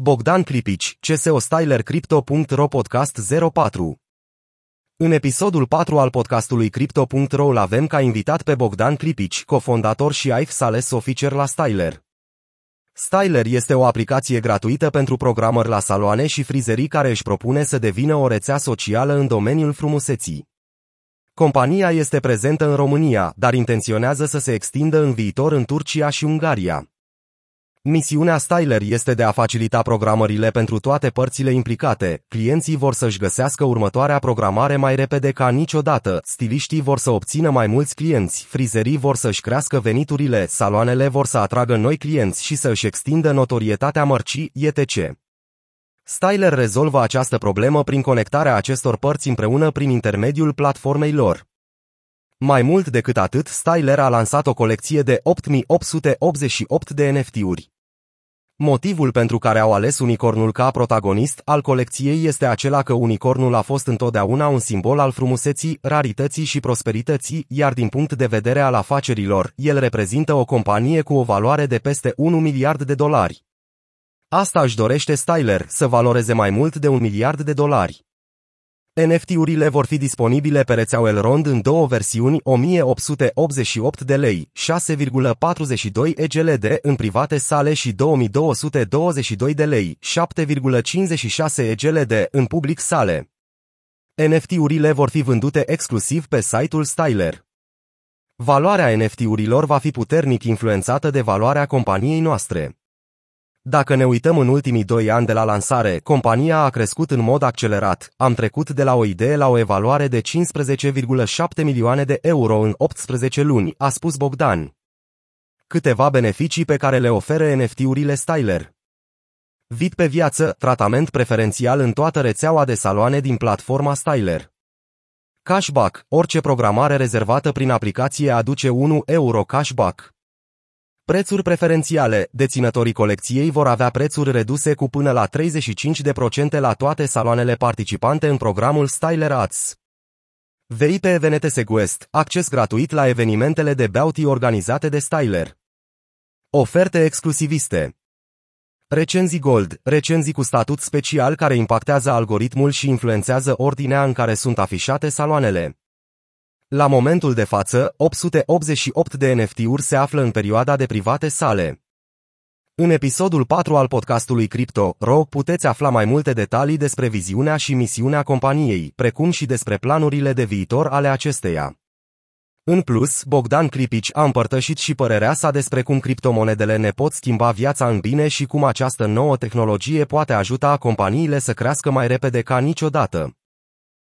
Bogdan Clipici, CSO Styler Crypto.ro Podcast 04 În episodul 4 al podcastului Crypto.ro îl avem ca invitat pe Bogdan Clipici, cofondator și AIF Sales Officer la Styler. Styler este o aplicație gratuită pentru programări la saloane și frizerii care își propune să devină o rețea socială în domeniul frumuseții. Compania este prezentă în România, dar intenționează să se extindă în viitor în Turcia și Ungaria. Misiunea Styler este de a facilita programările pentru toate părțile implicate. Clienții vor să-și găsească următoarea programare mai repede ca niciodată, stiliștii vor să obțină mai mulți clienți, frizerii vor să-și crească veniturile, saloanele vor să atragă noi clienți și să-și extindă notorietatea mărcii, etc. Styler rezolvă această problemă prin conectarea acestor părți împreună prin intermediul platformei lor. Mai mult decât atât, Styler a lansat o colecție de 8888 de NFT-uri. Motivul pentru care au ales unicornul ca protagonist al colecției este acela că unicornul a fost întotdeauna un simbol al frumuseții, rarității și prosperității, iar din punct de vedere al afacerilor, el reprezintă o companie cu o valoare de peste 1 miliard de dolari. Asta își dorește Styler, să valoreze mai mult de un miliard de dolari. NFT-urile vor fi disponibile pe rețeaua Elrond în două versiuni 1888 de lei, 6,42 EGLD în private sale și 2222 de lei, 7,56 EGLD în public sale. NFT-urile vor fi vândute exclusiv pe site-ul Styler. Valoarea NFT-urilor va fi puternic influențată de valoarea companiei noastre. Dacă ne uităm în ultimii doi ani de la lansare, compania a crescut în mod accelerat. Am trecut de la o idee la o evaluare de 15,7 milioane de euro în 18 luni, a spus Bogdan. Câteva beneficii pe care le oferă NFT-urile Styler. Vid pe viață, tratament preferențial în toată rețeaua de saloane din platforma Styler. Cashback, orice programare rezervată prin aplicație aduce 1 euro cashback. Prețuri preferențiale. Deținătorii colecției vor avea prețuri reduse cu până la 35% la toate saloanele participante în programul Styler Ads. VIP Evenete Seguest. Acces gratuit la evenimentele de beauty organizate de Styler. Oferte exclusiviste. Recenzii Gold, recenzii cu statut special care impactează algoritmul și influențează ordinea în care sunt afișate saloanele. La momentul de față, 888 de NFT-uri se află în perioada de private sale. În episodul 4 al podcastului Crypto Ro puteți afla mai multe detalii despre viziunea și misiunea companiei, precum și despre planurile de viitor ale acesteia. În plus, Bogdan Clipici a împărtășit și părerea sa despre cum criptomonedele ne pot schimba viața în bine și cum această nouă tehnologie poate ajuta companiile să crească mai repede ca niciodată.